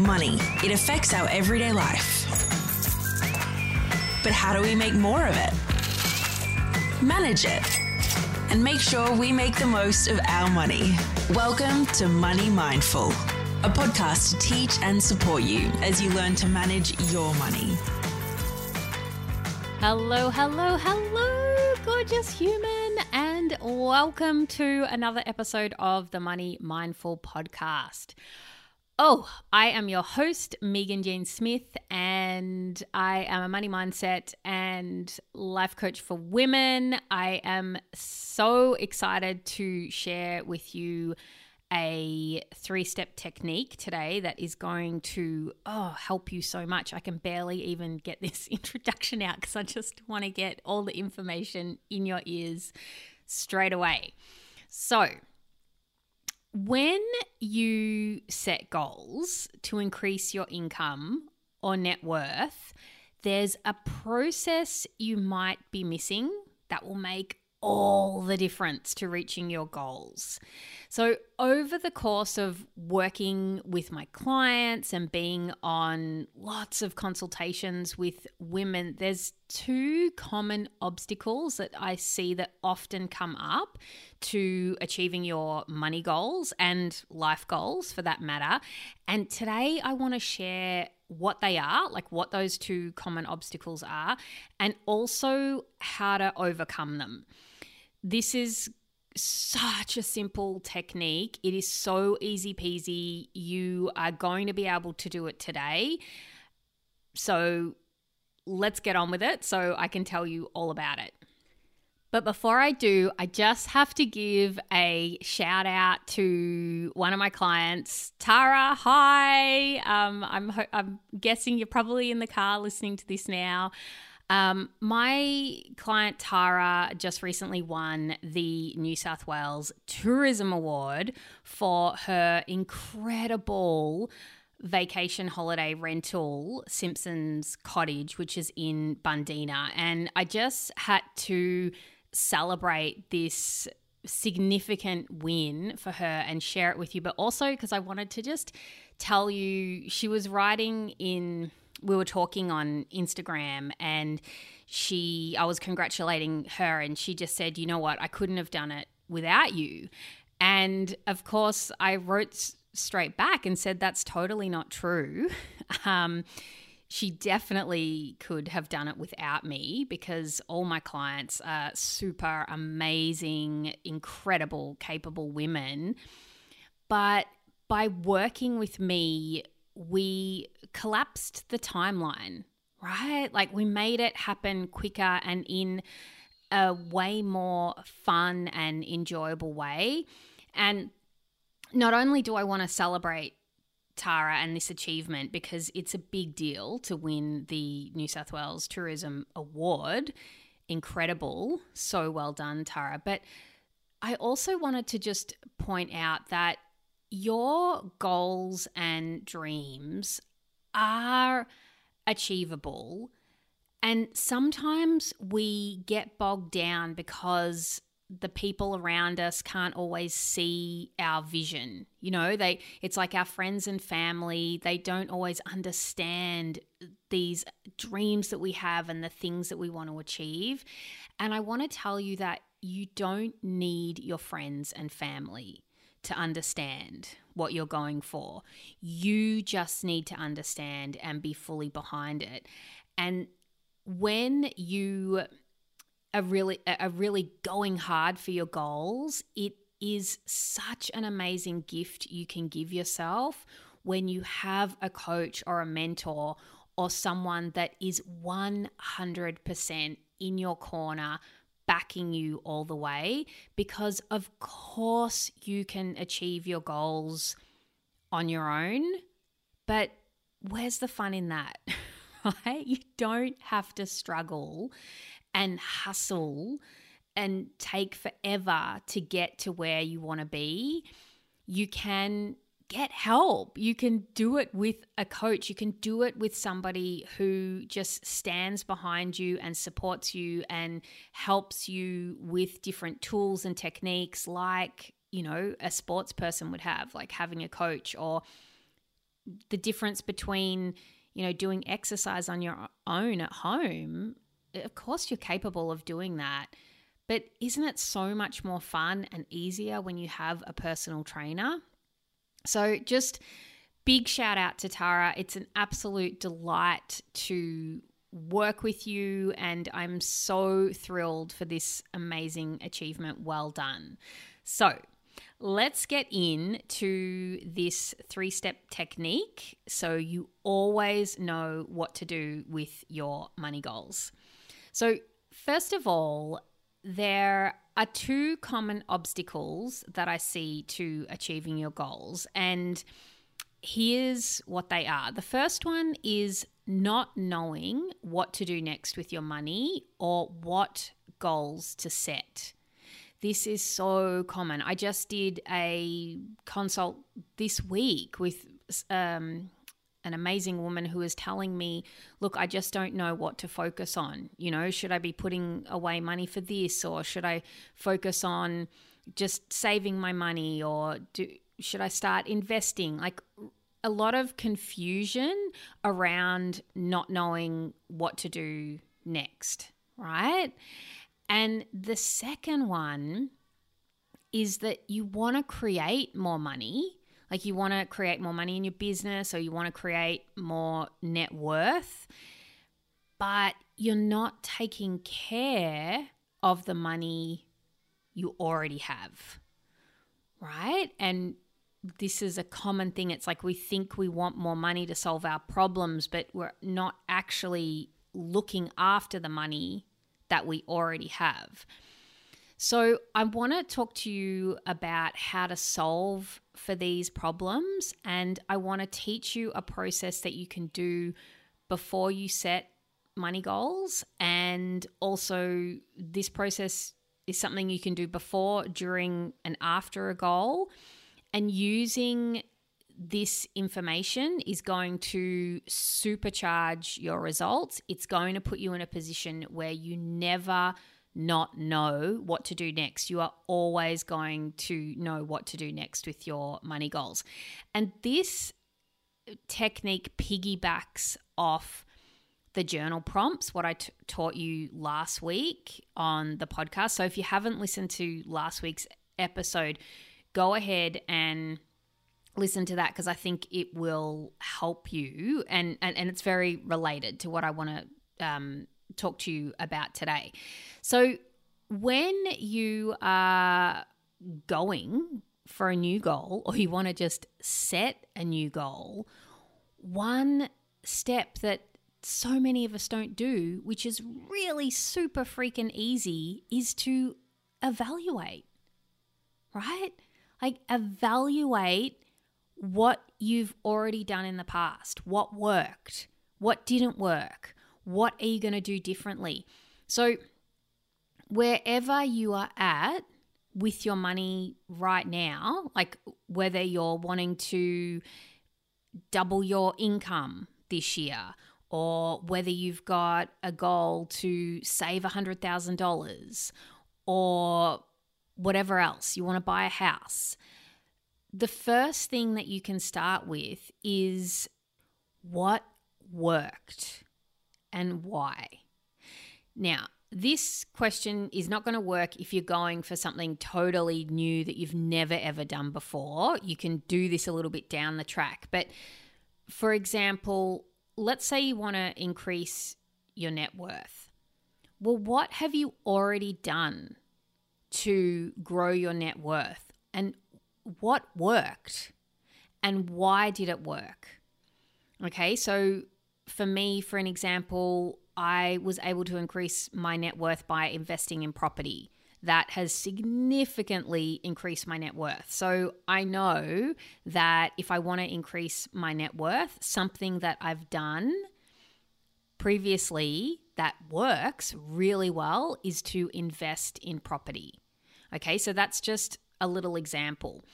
Money. It affects our everyday life. But how do we make more of it? Manage it. And make sure we make the most of our money. Welcome to Money Mindful, a podcast to teach and support you as you learn to manage your money. Hello, hello, hello, gorgeous human, and welcome to another episode of the Money Mindful podcast. Oh, I am your host, Megan Jean Smith, and I am a money mindset and life coach for women. I am so excited to share with you a three step technique today that is going to oh help you so much. I can barely even get this introduction out because I just want to get all the information in your ears straight away. So, when you set goals to increase your income or net worth, there's a process you might be missing that will make all the difference to reaching your goals. So, over the course of working with my clients and being on lots of consultations with women, there's two common obstacles that I see that often come up to achieving your money goals and life goals for that matter. And today I want to share what they are, like what those two common obstacles are, and also how to overcome them. This is such a simple technique. It is so easy peasy. You are going to be able to do it today. So let's get on with it so I can tell you all about it. But before I do, I just have to give a shout out to one of my clients, Tara. Hi. Um, I'm, I'm guessing you're probably in the car listening to this now. Um, my client Tara just recently won the New South Wales Tourism Award for her incredible vacation holiday rental, Simpson's Cottage, which is in Bundeena. And I just had to celebrate this significant win for her and share it with you, but also because I wanted to just tell you she was writing in we were talking on Instagram and she I was congratulating her and she just said, "You know what? I couldn't have done it without you." And of course, I wrote straight back and said that's totally not true. Um, she definitely could have done it without me because all my clients are super amazing, incredible, capable women. But by working with me, we collapsed the timeline, right? Like we made it happen quicker and in a way more fun and enjoyable way. And not only do I want to celebrate Tara and this achievement because it's a big deal to win the New South Wales Tourism Award. Incredible. So well done, Tara. But I also wanted to just point out that your goals and dreams are achievable. And sometimes we get bogged down because the people around us can't always see our vision. You know, they it's like our friends and family, they don't always understand these dreams that we have and the things that we want to achieve. And I want to tell you that you don't need your friends and family to understand what you're going for. You just need to understand and be fully behind it. And when you are really are really going hard for your goals, it is such an amazing gift you can give yourself when you have a coach or a mentor or someone that is 100% in your corner backing you all the way because, of course, you can achieve your goals on your own, but where's the fun in that? Right? You don't have to struggle and hustle and take forever to get to where you want to be. You can get help. You can do it with a coach. You can do it with somebody who just stands behind you and supports you and helps you with different tools and techniques like, you know, a sports person would have, like having a coach or the difference between, you know, doing exercise on your own at home, of course you're capable of doing that. But isn't it so much more fun and easier when you have a personal trainer? So just big shout out to Tara. It's an absolute delight to work with you, and I'm so thrilled for this amazing achievement. Well done. So, let's get into this three step technique so you always know what to do with your money goals. So, first of all, there are two common obstacles that I see to achieving your goals. And here's what they are. The first one is not knowing what to do next with your money or what goals to set. This is so common. I just did a consult this week with um, an amazing woman who was telling me, Look, I just don't know what to focus on. You know, should I be putting away money for this or should I focus on just saving my money or do, should I start investing? Like a lot of confusion around not knowing what to do next, right? And the second one is that you want to create more money like you want to create more money in your business or you want to create more net worth, but you're not taking care of the money you already have. Right? And this is a common thing. It's like we think we want more money to solve our problems, but we're not actually looking after the money that we already have. So, I want to talk to you about how to solve for these problems, and I want to teach you a process that you can do before you set money goals. And also, this process is something you can do before, during, and after a goal. And using this information is going to supercharge your results. It's going to put you in a position where you never not know what to do next. You are always going to know what to do next with your money goals. And this technique piggybacks off the journal prompts, what I t- taught you last week on the podcast. So if you haven't listened to last week's episode, go ahead and listen to that because I think it will help you and, and, and it's very related to what I want to um, talk to you about today. So, when you are going for a new goal or you want to just set a new goal, one step that so many of us don't do, which is really super freaking easy, is to evaluate, right? Like, evaluate what you've already done in the past, what worked, what didn't work, what are you going to do differently? So, wherever you are at with your money right now, like whether you're wanting to double your income this year, or whether you've got a goal to save $100,000 or whatever else, you want to buy a house. The first thing that you can start with is what worked and why? Now, this question is not going to work if you're going for something totally new that you've never ever done before. You can do this a little bit down the track. But for example, let's say you want to increase your net worth. Well, what have you already done to grow your net worth? And what worked? And why did it work? Okay, so for me, for an example, I was able to increase my net worth by investing in property. That has significantly increased my net worth. So I know that if I want to increase my net worth, something that I've done previously that works really well is to invest in property. Okay, so that's just a little example.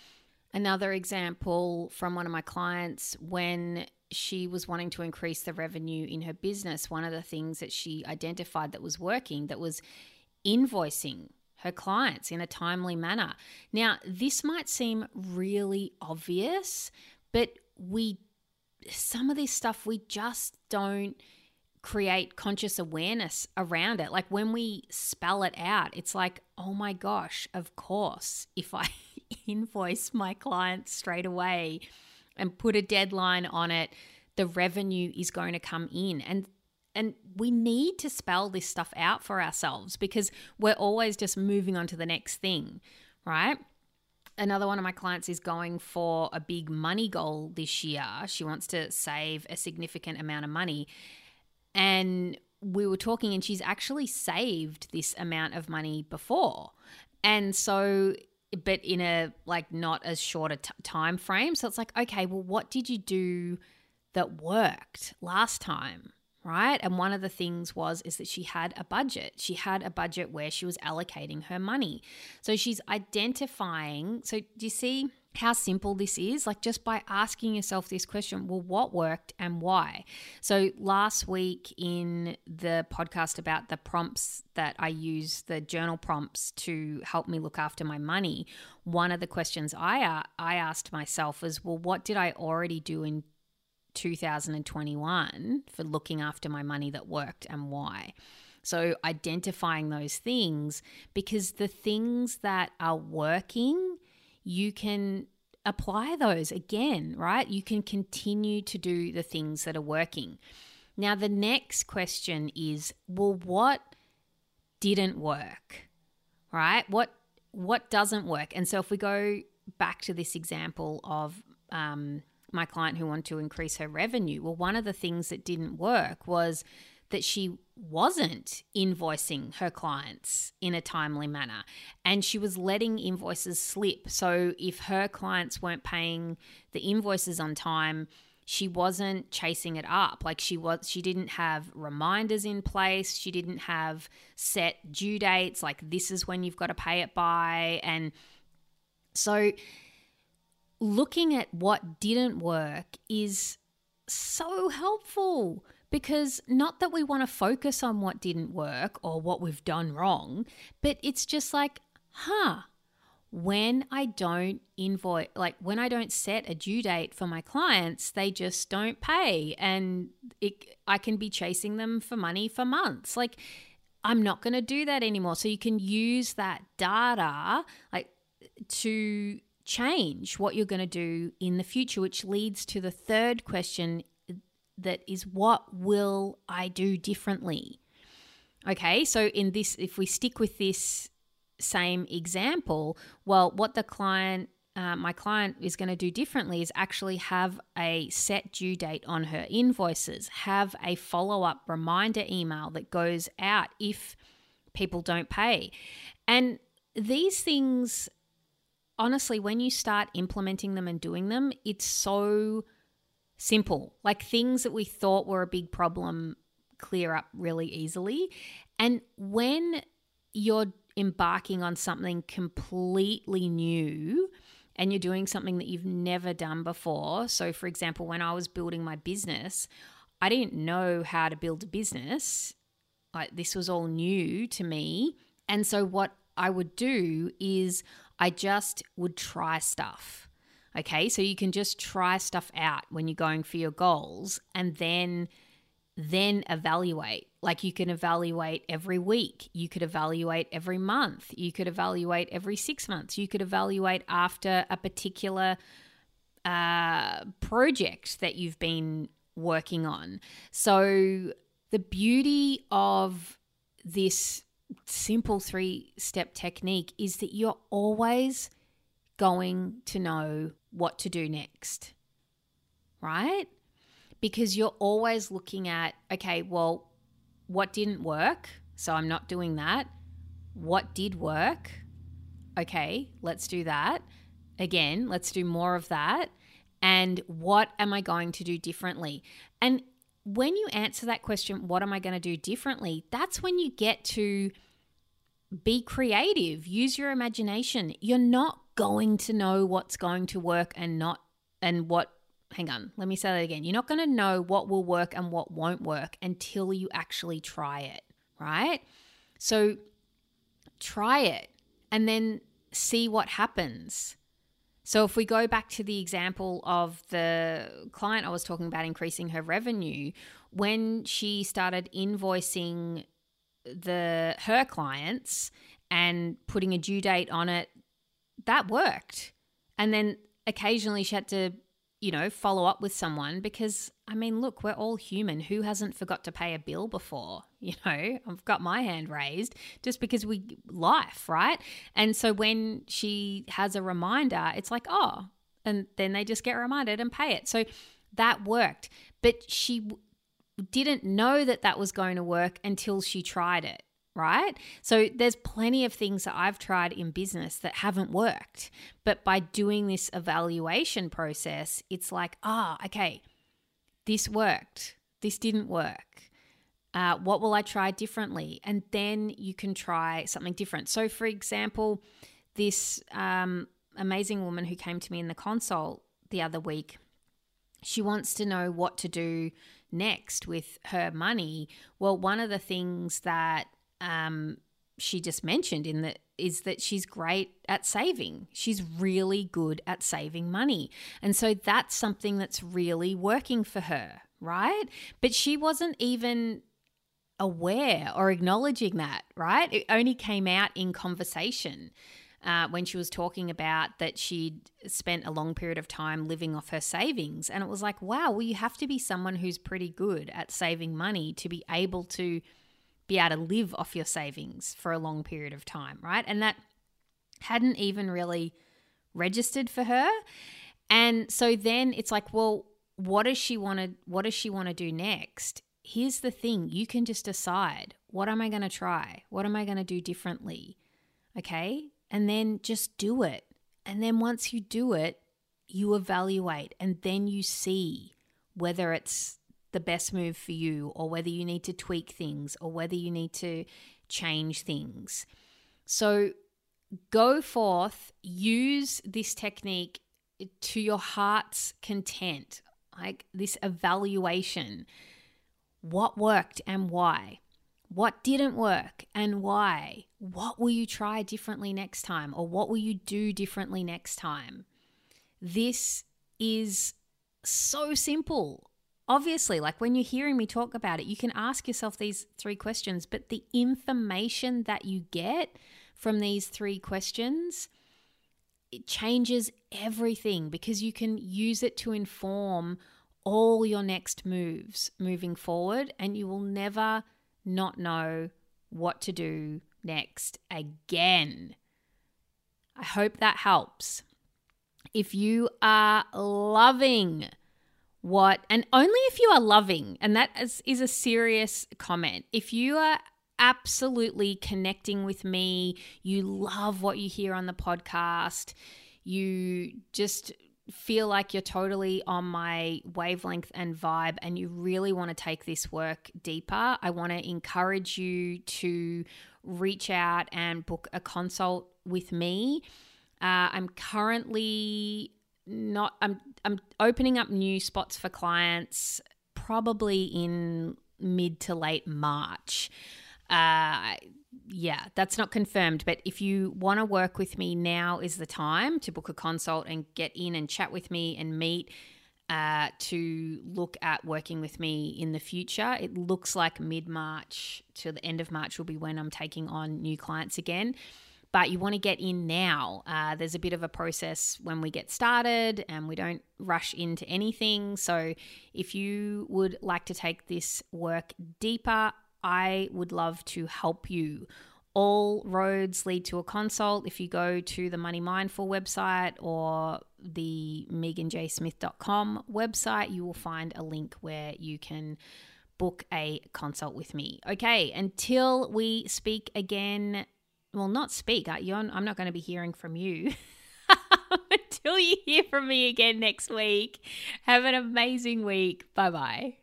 Another example from one of my clients when she was wanting to increase the revenue in her business, one of the things that she identified that was working that was invoicing her clients in a timely manner. Now, this might seem really obvious, but we some of this stuff we just don't create conscious awareness around it. Like when we spell it out, it's like, oh my gosh, of course, if I invoice my clients straight away and put a deadline on it, the revenue is going to come in. And and we need to spell this stuff out for ourselves because we're always just moving on to the next thing, right? Another one of my clients is going for a big money goal this year. She wants to save a significant amount of money. And we were talking, and she's actually saved this amount of money before. And so but in a like not as short a t- time frame. So it's like, okay, well, what did you do that worked last time? right? And one of the things was is that she had a budget. She had a budget where she was allocating her money. So she's identifying. So do you see how simple this is? Like just by asking yourself this question, well, what worked and why? So last week in the podcast about the prompts that I use, the journal prompts to help me look after my money, one of the questions I uh, I asked myself was, well, what did I already do in 2021 for looking after my money that worked and why. So, identifying those things because the things that are working, you can apply those again, right? You can continue to do the things that are working. Now, the next question is well, what didn't work, right? What what doesn't work? And so, if we go back to this example of um, my client who wanted to increase her revenue. Well, one of the things that didn't work was that she wasn't invoicing her clients in a timely manner. And she was letting invoices slip. So if her clients weren't paying the invoices on time, she wasn't chasing it up. Like she was she didn't have reminders in place. She didn't have set due dates like this is when you've got to pay it by. And so looking at what didn't work is so helpful because not that we want to focus on what didn't work or what we've done wrong, but it's just like, huh, when I don't invoice, like when I don't set a due date for my clients, they just don't pay. And it, I can be chasing them for money for months. Like, I'm not going to do that anymore. So you can use that data, like, to change what you're going to do in the future, which leads to the third question that is what will I do differently? Okay, so in this, if we stick with this same example, well, what the client, uh, my client is going to do differently is actually have a set due date on her invoices, have a follow up reminder email that goes out if people don't pay. And these things honestly, when you start implementing them and doing them, it's so simple. Like things that we thought were a big problem clear up really easily. And when you're embarking on something completely new, and you're doing something that you've never done before. So, for example, when I was building my business, I didn't know how to build a business. Like, this was all new to me. And so, what I would do is I just would try stuff. Okay, so you can just try stuff out when you're going for your goals and then then evaluate. Like you can evaluate every week, you could evaluate every month, you could evaluate every 6 months, you could evaluate after a particular uh, project that you've been working on. So the beauty of this simple three step technique is that you're always going to know what to do next, right? Because you're always looking at, okay, well, what didn't work? So I'm not doing that. What did work? Okay, let's do that. Again, let's do more of that. And what am I going to do differently? And when you answer that question, what am I going to do differently? That's when you get to be creative, use your imagination. You're not going to know what's going to work and not, and what, hang on, let me say that again. You're not going to know what will work and what won't work until you actually try it, right? So try it and then see what happens. So, if we go back to the example of the client I was talking about increasing her revenue, when she started invoicing the her clients and putting a due date on it, that worked. And then occasionally she had to, you know, follow up with someone because I mean, look, we're all human. Who hasn't forgot to pay a bill before? You know, I've got my hand raised just because we life, right? And so when she has a reminder, it's like, oh, and then they just get reminded and pay it. So that worked. But she didn't know that that was going to work until she tried it right? So there's plenty of things that I've tried in business that haven't worked. But by doing this evaluation process, it's like, ah, oh, okay, this worked, this didn't work. Uh, what will I try differently? And then you can try something different. So, for example, this um, amazing woman who came to me in the consult the other week, she wants to know what to do next with her money. Well, one of the things that um, she just mentioned in that is that she's great at saving. She's really good at saving money. And so that's something that's really working for her, right? But she wasn't even aware or acknowledging that, right? It only came out in conversation. Uh, when she was talking about that she'd spent a long period of time living off her savings. And it was like, wow, well, you have to be someone who's pretty good at saving money to be able to be able to live off your savings for a long period of time, right? And that hadn't even really registered for her. And so then it's like, well, what does she want to what does she want to do next? Here's the thing, you can just decide, what am I going to try? What am I going to do differently? Okay? And then just do it. And then once you do it, you evaluate and then you see whether it's the best move for you, or whether you need to tweak things, or whether you need to change things. So go forth, use this technique to your heart's content, like this evaluation. What worked and why? What didn't work and why? What will you try differently next time? Or what will you do differently next time? This is so simple obviously, like when you're hearing me talk about it, you can ask yourself these three questions, but the information that you get from these three questions it changes everything because you can use it to inform all your next moves moving forward and you will never not know what to do next again. I hope that helps. If you are loving what, and only if you are loving, and that is, is a serious comment. If you are absolutely connecting with me, you love what you hear on the podcast, you just feel like you're totally on my wavelength and vibe and you really want to take this work deeper, I want to encourage you to reach out and book a consult with me. Uh, I'm currently not I'm I'm opening up new spots for clients probably in mid to late March. Uh, yeah, that's not confirmed, but if you want to work with me, now is the time to book a consult and get in and chat with me and meet uh, to look at working with me in the future. It looks like mid March to the end of March will be when I'm taking on new clients again but you want to get in now. Uh, there's a bit of a process when we get started and we don't rush into anything. So, if you would like to take this work deeper, I would love to help you. All roads lead to a consult. If you go to the Money Mindful website or the meganjsmith.com website, you will find a link where you can book a consult with me. Okay, until we speak again well, not speak. I'm not going to be hearing from you until you hear from me again next week. Have an amazing week. Bye bye.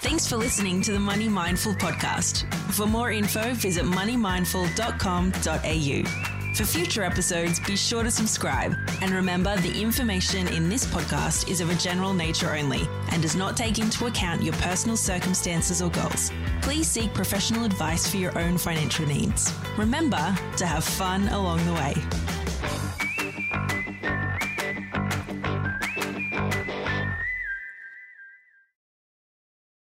Thanks for listening to the Money Mindful podcast. For more info, visit moneymindful.com.au. For future episodes, be sure to subscribe. And remember, the information in this podcast is of a general nature only and does not take into account your personal circumstances or goals. Please seek professional advice for your own financial needs. Remember to have fun along the way.